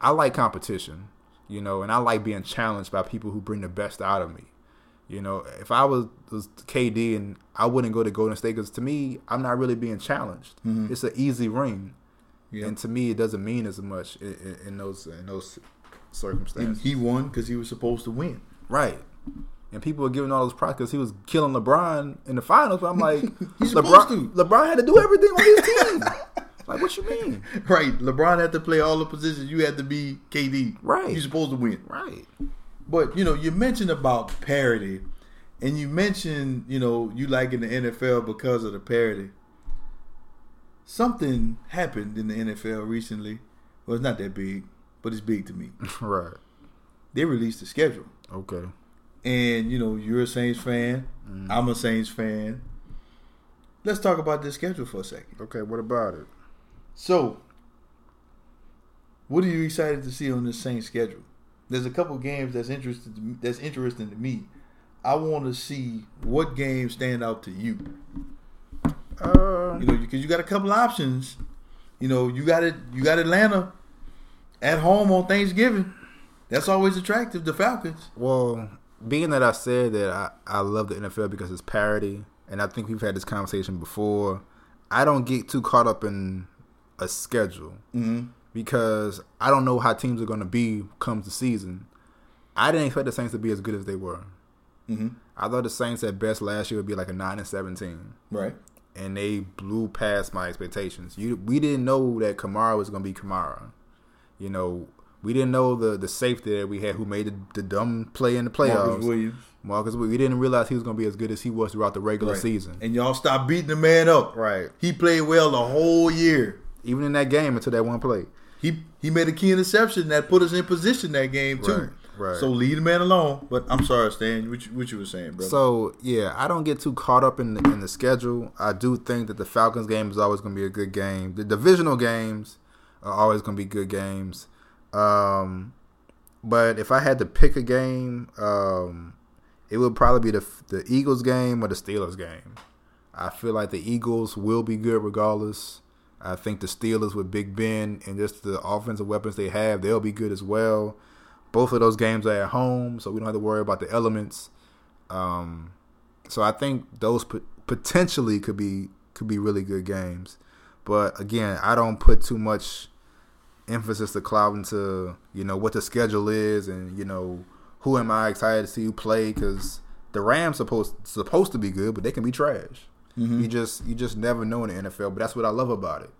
I like competition, you know, and I like being challenged by people who bring the best out of me. You know, if I was, was KD and I wouldn't go to Golden State because to me, I'm not really being challenged. Mm-hmm. It's an easy ring, Yeah. and to me, it doesn't mean as much in, in, in those in those And circumstances. he won because he was supposed to win. right. And people were giving all those props because he was killing LeBron in the finals. But I'm like, *laughs* LeBron. LeBron had to do everything on his team. *laughs* like, what you mean? Right. LeBron had to play all the positions. You had to be KD. Right. You're supposed to win. Right. But you know, you mentioned about parity, and you mentioned you know you like in the NFL because of the parity. Something happened in the NFL recently. Well, it's not that big, but it's big to me. *laughs* Right. They released the schedule, Okay. and you know you're a Saints fan. Mm. I'm a Saints fan. Let's talk about this schedule for a second. Okay. What about it? So, what are you excited to see on this Saints schedule? There's a couple games that's interested me, that's interesting to me. I want to see what games stand out to you. Uh, You know, because you got a couple options. You know, you got it. You got Atlanta at home on Thanksgiving. That's always attractive. The Falcons. Well, being that I said that I, I love the NFL because it's parity, and I think we've had this conversation before, I don't get too caught up in a schedule Mm-hmm. Because I don't know how teams are going to be comes the season. I didn't expect the Saints to be as good as they were. Mm-hmm. I thought the Saints at best last year would be like a nine and seventeen, Right. and they blew past my expectations. You, we didn't know that Kamara was going to be Kamara. You know, we didn't know the the safety that we had who made the, the dumb play in the playoffs. Marcus Williams. Marcus, we didn't realize he was going to be as good as he was throughout the regular Right. season. And y'all stop beating the man up. Right. He played well the whole year. Even in that game until that one play. He he made a key interception that put us in position that game too. Right, right. So leave the man alone. But I'm sorry, Stan. What you, what you were saying, brother? So yeah, I don't get too caught up in the, in the schedule. I do think that the Falcons game is always going to be a good game. The divisional games are always going to be good games. Um, but if I had to pick a game, um, it would probably be the the Eagles game or the Steelers game. I feel like the Eagles will be good regardless. I think the Steelers with Big Ben and just the offensive weapons they have, they'll be good as well. Both of those games are at home, so we don't have to worry about the elements. Um, so I think those pot- potentially could be could be really good games. But again, I don't put too much emphasis to cloud into you know what the schedule is and you know who am I excited to see you play because the Rams supposed supposed to be good, but they can be trash. Mm-hmm. You just you just never know in the NFL. But that's what I love about it.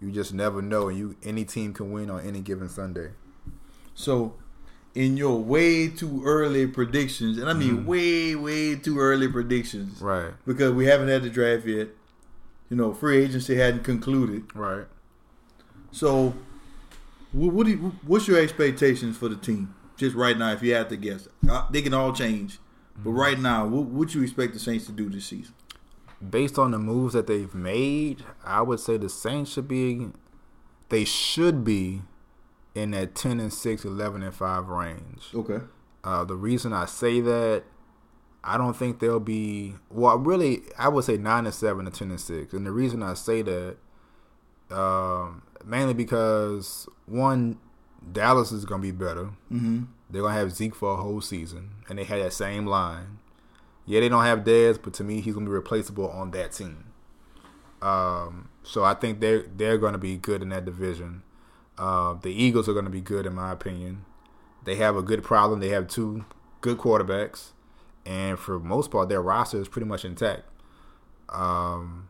You just never know, and you any team can win on any given Sunday. So, in your way too early predictions, and I mean mm-hmm. way way too early predictions, Right, because we haven't had the draft yet. You know, free agency hadn't concluded. right. So, what, what do you, what's your expectations for the team? Just right now, if you had to guess, Uh, they can all change. But mm-hmm. right now, what what you expect the Saints to do this season? Based on the moves that they've made, I would say the Saints should be, they should be, in that ten and 6, 11 and five range. Okay. Uh, the reason I say that, I don't think they'll be. Well, really, I would say nine and seven and ten and six. And the reason I say that, um, mainly because one, Dallas is gonna be better. Mm-hmm. They're gonna have Zeke for a whole season, and they had that same line. Yeah, they don't have Dez, but to me, he's gonna be replaceable on that team. Um, so I think they're they're gonna be good in that division. Uh, the Eagles are gonna be good in my opinion. They have a good problem. They have two good quarterbacks, and for most part, their roster is pretty much intact. Um,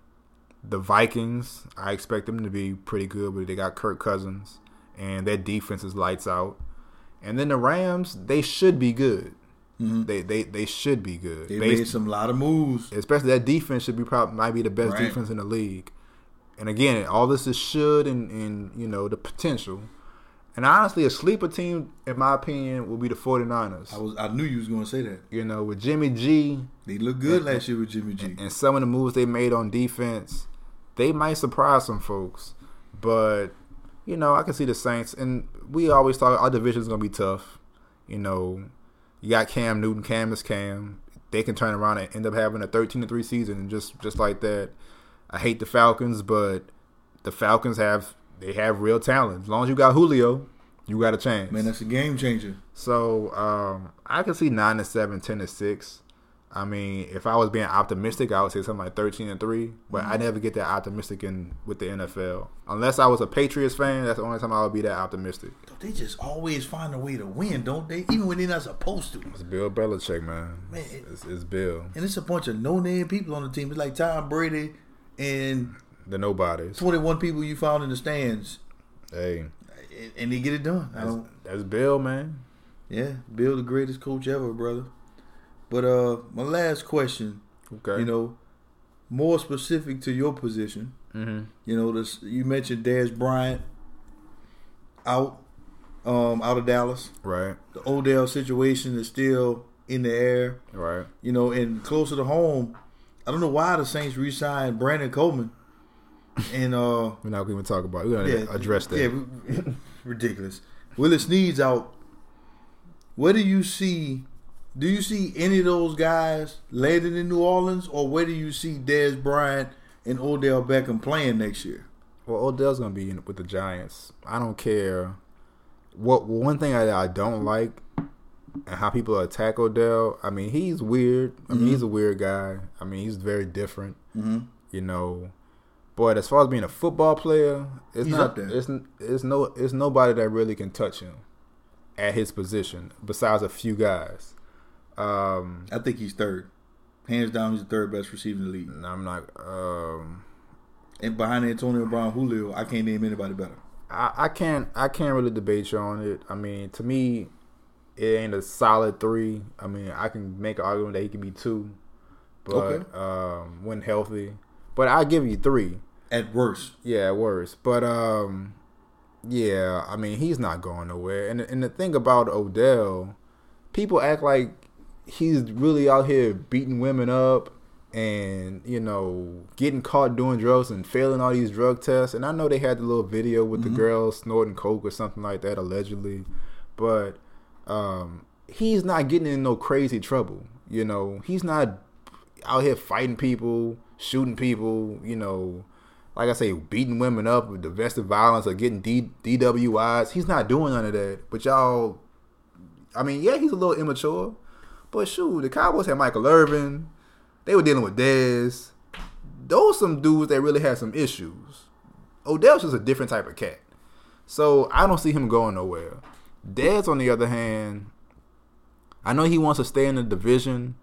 the Vikings, I expect them to be pretty good, but they got Kirk Cousins, and their defense is lights out. And then the Rams, they should be good. Mm-hmm. They they they should be good. They Based- made some lot of moves. especially that defense should be probably might be the best Right. defense in the league. And again, all this is should and, and you know the potential. And honestly, a sleeper team, in my opinion, will be the 49ers. I was I knew you was gonna say that. You know, with Jimmy G They looked good last year with Jimmy G. and some of the moves they made on defense, they might surprise some folks. But you know, I can see the Saints, and we always thought our division's gonna be tough. You know, you got Cam Newton, Cam is Cam. They can turn around and end up having a thirteen to three season, and just just like that. I hate the Falcons, but the Falcons have they have real talent. As long as you got Julio, you got a chance. Man, that's a game changer. So um, I can see nine to seven, 10 to six. I mean, if I was being optimistic, I would say something like thirteen and three. But I mm-hmm. never get that optimistic in with the NFL, unless I was a Patriots fan. That's the only time I would be that optimistic. They just always find a way to win, don't they? Even when they're not supposed to. It's Bill Belichick, man. Man. It's, it's Bill. And it's a bunch of no name people on the team. It's like Tom Brady and The nobodies. 21 people you found in the stands, Hey, and- and they get it done. I that's, don't, that's Bill, man. yeah, Bill, the greatest coach ever, brother. But uh, my last question, Okay. you know, more specific to your position. hmm You know, this you mentioned Dez Bryant out, um, out of Dallas. Right. The Odell situation is still in the air. Right. You know, and closer to home, I don't know why the Saints re-signed Brandon Coleman. And uh, *laughs* We're not going to talk about. it. We're going to yeah, address that. Yeah, *laughs* ridiculous. Willie Snead's out. Where do you see? Do you see any of those guys landing in New Orleans, or where do you see Dez Bryant and Odell Beckham playing next year? Well, Odell's gonna be in, with the Giants. I don't care. What one thing I, I don't like and how people attack Odell. I mean, he's weird. I mean, he's a weird guy. I mean, he's very different. Mm-hmm. You know, but as far as being a football player, it's He's not. there. It's it's no. It's nobody that really can touch him at his position besides a few guys. Um, I think he's third, hands down. He's the third best receiver in the league, and I'm not. Um, and behind Antonio Brown, Julio, I can't name anybody better. I, I can't I can't really debate you on it. I mean, to me, it ain't a solid three. I mean, I can make an argument that he can be two, but Okay. um, when healthy. But I give you three. At worst, Yeah, at worst. But um, yeah, I mean, he's not going nowhere. And and the thing about Odell, people act like he's really out here beating women up and you know getting caught doing drugs and failing all these drug tests. And I know they had the little video with the girl snorting coke or something like that allegedly, but um, he's not getting in no crazy trouble. You know, he's not out here fighting people, shooting people. You know, like I say, beating women up with domestic violence or getting D- DWIs. He's not doing none of that. But y'all, I mean, yeah, he's a little immature. But shoot, the Cowboys had Michael Irvin. They were dealing with Dez. Those some dudes that really had some issues. Odell's just a different type of cat. So I don't see him going nowhere. Dez, on the other hand, I know he wants to stay in the division,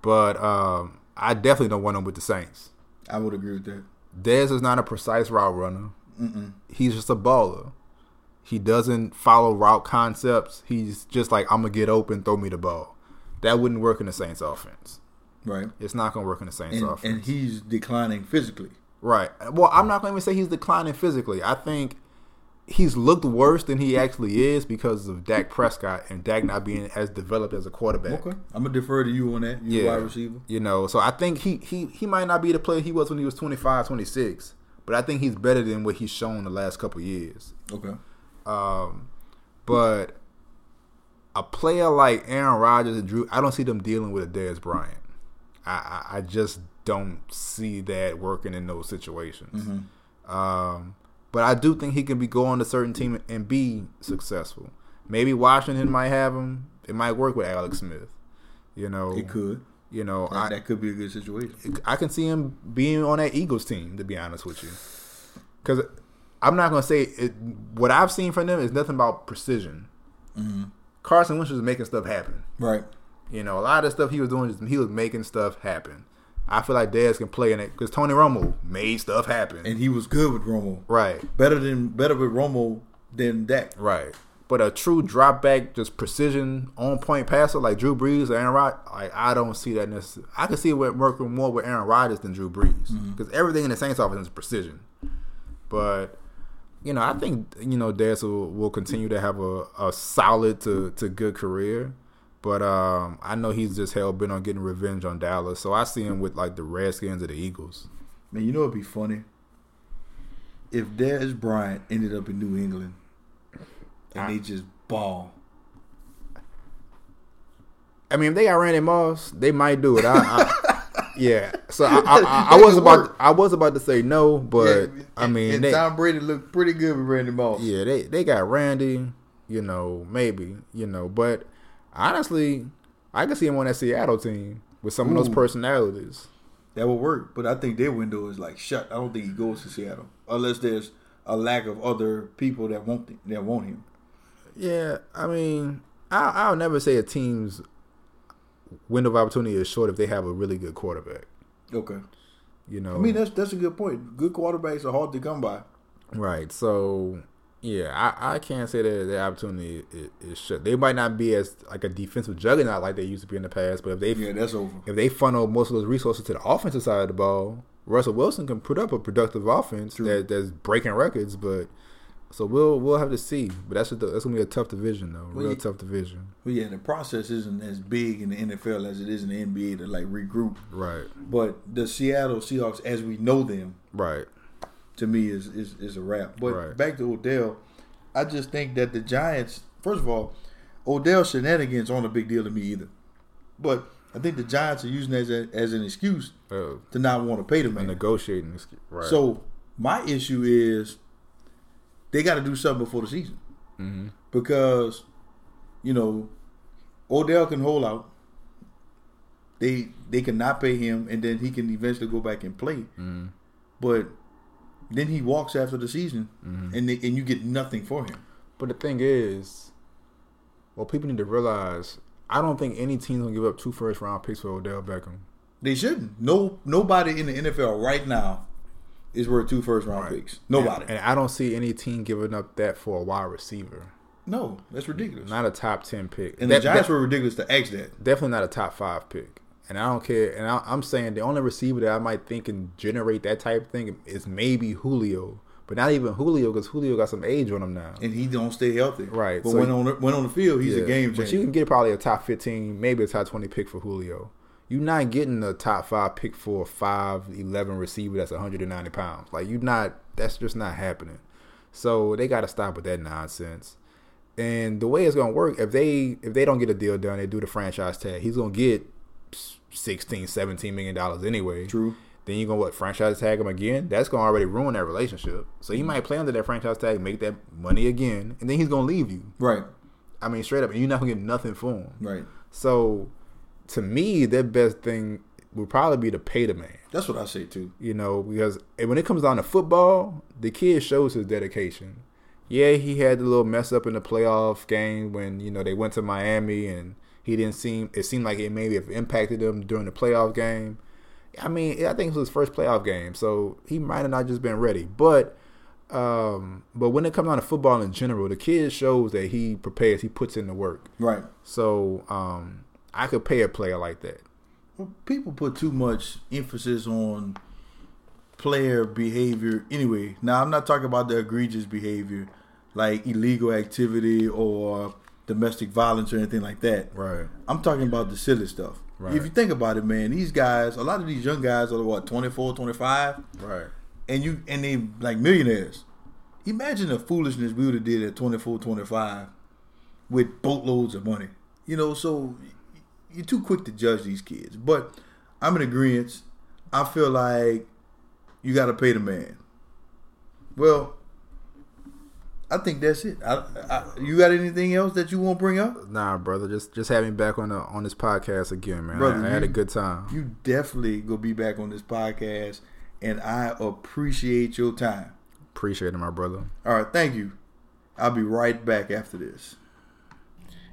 but um, I definitely don't want him with the Saints. I would agree with that. Dez is not a precise route runner. Mm-mm. He's just a baller. He doesn't follow route concepts. He's just like, I'm going to get open, throw me the ball. That wouldn't work in the Saints offense. Right, It's not going to work in the Saints and, offense. and he's declining physically. Right. Well, I'm not going to even say he's declining physically. I think he's looked worse than he actually is because of Dak Prescott and Dak not being as developed as a quarterback. Okay, I'm gonna defer to you on that. You Yeah. wide receiver. You know, so I think he, he he might not be the player he was when he was 25, 26, but I think he's better than what he's shown the last couple years. Okay. Um, but a player like Aaron Rodgers and Drew, I don't see them dealing with a Dez Bryant. I, I, I just don't see that working in those situations. Um, but I do think he can be going to a certain team and be successful. Maybe Washington might have him. It might work with Alex Smith. You know, It could. You know, That, I, that could be a good situation. I can see him being on that Eagles team. To be honest with you, because I'm not gonna say it, what I've seen from them is nothing about precision. Carson Wentz was making stuff happen. Right. You know, a lot of the stuff he was doing, he was making stuff happen. I feel like Dez can play in it because Tony Romo made stuff happen. And he was good with Romo. right, Better than better with Romo than Dak. right. But a true drop back, just precision, on point passer like Drew Brees or Aaron Rodgers, like I don't see that necessarily. I can see it working more with Aaron Rodgers than Drew Brees mm-hmm. because everything in the Saints offense is precision. But you know, I think you know Dez will, will continue to have a, a solid to, to good career. But um, I know he's just hell bent on getting revenge on Dallas, so I see him with like the Redskins or the Eagles. Man, you know it'd be funny if Dez Bryant ended up in New England and they just ball. I mean, if they got Randy Moss, they might do it. I, I, yeah. So I, I, I, I was about work. I was about to say no, but Yeah, I mean, and they, Tom Brady looked pretty good with Randy Moss. yeah, they they got Randy. You know, maybe you know, but honestly, I can see him on that Seattle team with some of those personalities. That would work, but I think their window is like shut. I don't think he goes to Seattle unless there's a lack of other people that want th- that want him. Yeah, I mean, I, I'll never say a team's window of opportunity is short if they have a really good quarterback. Okay, You know, I mean that's that's a good point. Good quarterbacks are hard to come by. Right. So yeah, I, I can't say that the opportunity is, is shut. They might not be as like a defensive juggernaut like they used to be in the past, but if they Yeah, that's over. if they funnel most of those resources to the offensive side of the ball, Russell Wilson can put up a productive offense True. that, that's breaking records. But so we'll we'll have to see. But that's a, that's gonna be a tough division though, Well, real you- tough division. But yeah, the process isn't as big in the NFL as it is in the NBA to like regroup. Right. But the Seattle Seahawks, as we know them, Right. to me is is, is a wrap. But Right. back to Odell, I just think that the Giants, first of all, Odell shenanigans aren't a big deal to me either. But I think the Giants are using that as, a, as an excuse Uh, to not want to pay the a man. negotiating. Right. So my issue is they got to do something before the season hmm because you know Odell can hold out. They they cannot pay him, and then he can eventually go back and play. hmm But then he walks after the season, Mhm. and they, and you get nothing for him. But the thing is, what people need to realize, I don't think any team's gonna give up two first round picks for Odell Beckham. They shouldn't. No, nobody in the NFL right now is worth two first round Right. picks. Nobody. And, and I don't see any team giving up that for a wide receiver. no, that's ridiculous. Not a top ten pick. and That- the Giants that- were ridiculous to ask that. definitely not a top five pick. And I don't care. And I, I'm saying the only receiver that I might think can generate that type of thing is maybe Julio, but not even Julio because Julio got some age on him now. And he don't stay healthy. Right, But so when on the, when on the field, he's Yeah, a game But you can get probably a top 15, maybe a top 20 pick for Julio. You're not getting a top five pick for a 5'11 receiver that's 190 pounds. Like, you're not, that's just not happening. So they got to stop with that nonsense. And the way it's going to work, if they if they don't get a deal done, they do the franchise tag, he's going to get 16, 17 million dollars anyway. True. Then you're gonna what franchise tag him again? That's gonna already ruin that relationship. So he mm-hmm. might play under that franchise tag, make that money again, and then he's gonna leave you. Right. I mean, straight up, and you're not gonna get nothing for him. Right. So, to me, their best thing would probably be to pay the man. That's what I say too. You know, because when it comes down to football, the kid shows his dedication. Yeah, he had the little mess up in the playoff game when you know they went to Miami and he didn't seem. It seemed like it maybe have impacted him during the playoff game. I mean, I think it was his first playoff game, so he might have not just been ready. But, um, but when it comes down to football in general, the kid shows that he prepares, he puts in the work. Right. So, um, I could pay a player like that. Well, people put too much emphasis on player behavior. Anyway, now I'm not talking about the egregious behavior like illegal activity or domestic violence or anything like that. Right. I'm talking about the silly stuff. Right. If you think about it, man, these guys, a lot of these young guys are what 24, 25, Right. and you and they like millionaires. Imagine the foolishness we would have did at 24, 25 with boatloads of money. You know, so you're too quick to judge these kids. But I'm in agreement. I feel like you got to pay the man. Well, I think that's it. I, I, you got anything else that you want to bring up? Nah, brother. Just just have me back on the on this podcast again, man. Brother, I, I had a good time. You definitely go be back on this podcast, and I appreciate your time. Appreciate it, my brother. All right, thank you. I'll be right back after this.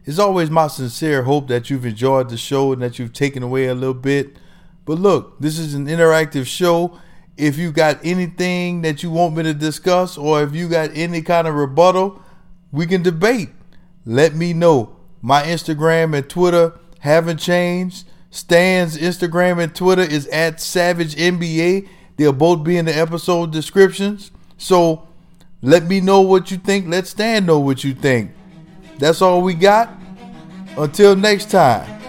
It's always my sincere hope that you've enjoyed the show and that you've taken away a little bit. But look, this is an interactive show. If you got anything that you want me to discuss or if you got any kind of rebuttal, we can debate. Let me know. My Instagram and Twitter haven't changed. Stan's Instagram and Twitter is at Savage MBA. They'll both be in the episode descriptions. So let me know what you think. Let Stan know what you think. That's all we got. Until next time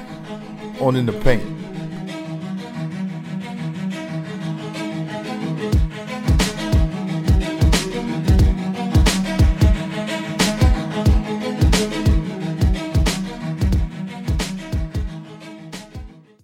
on In the Paint.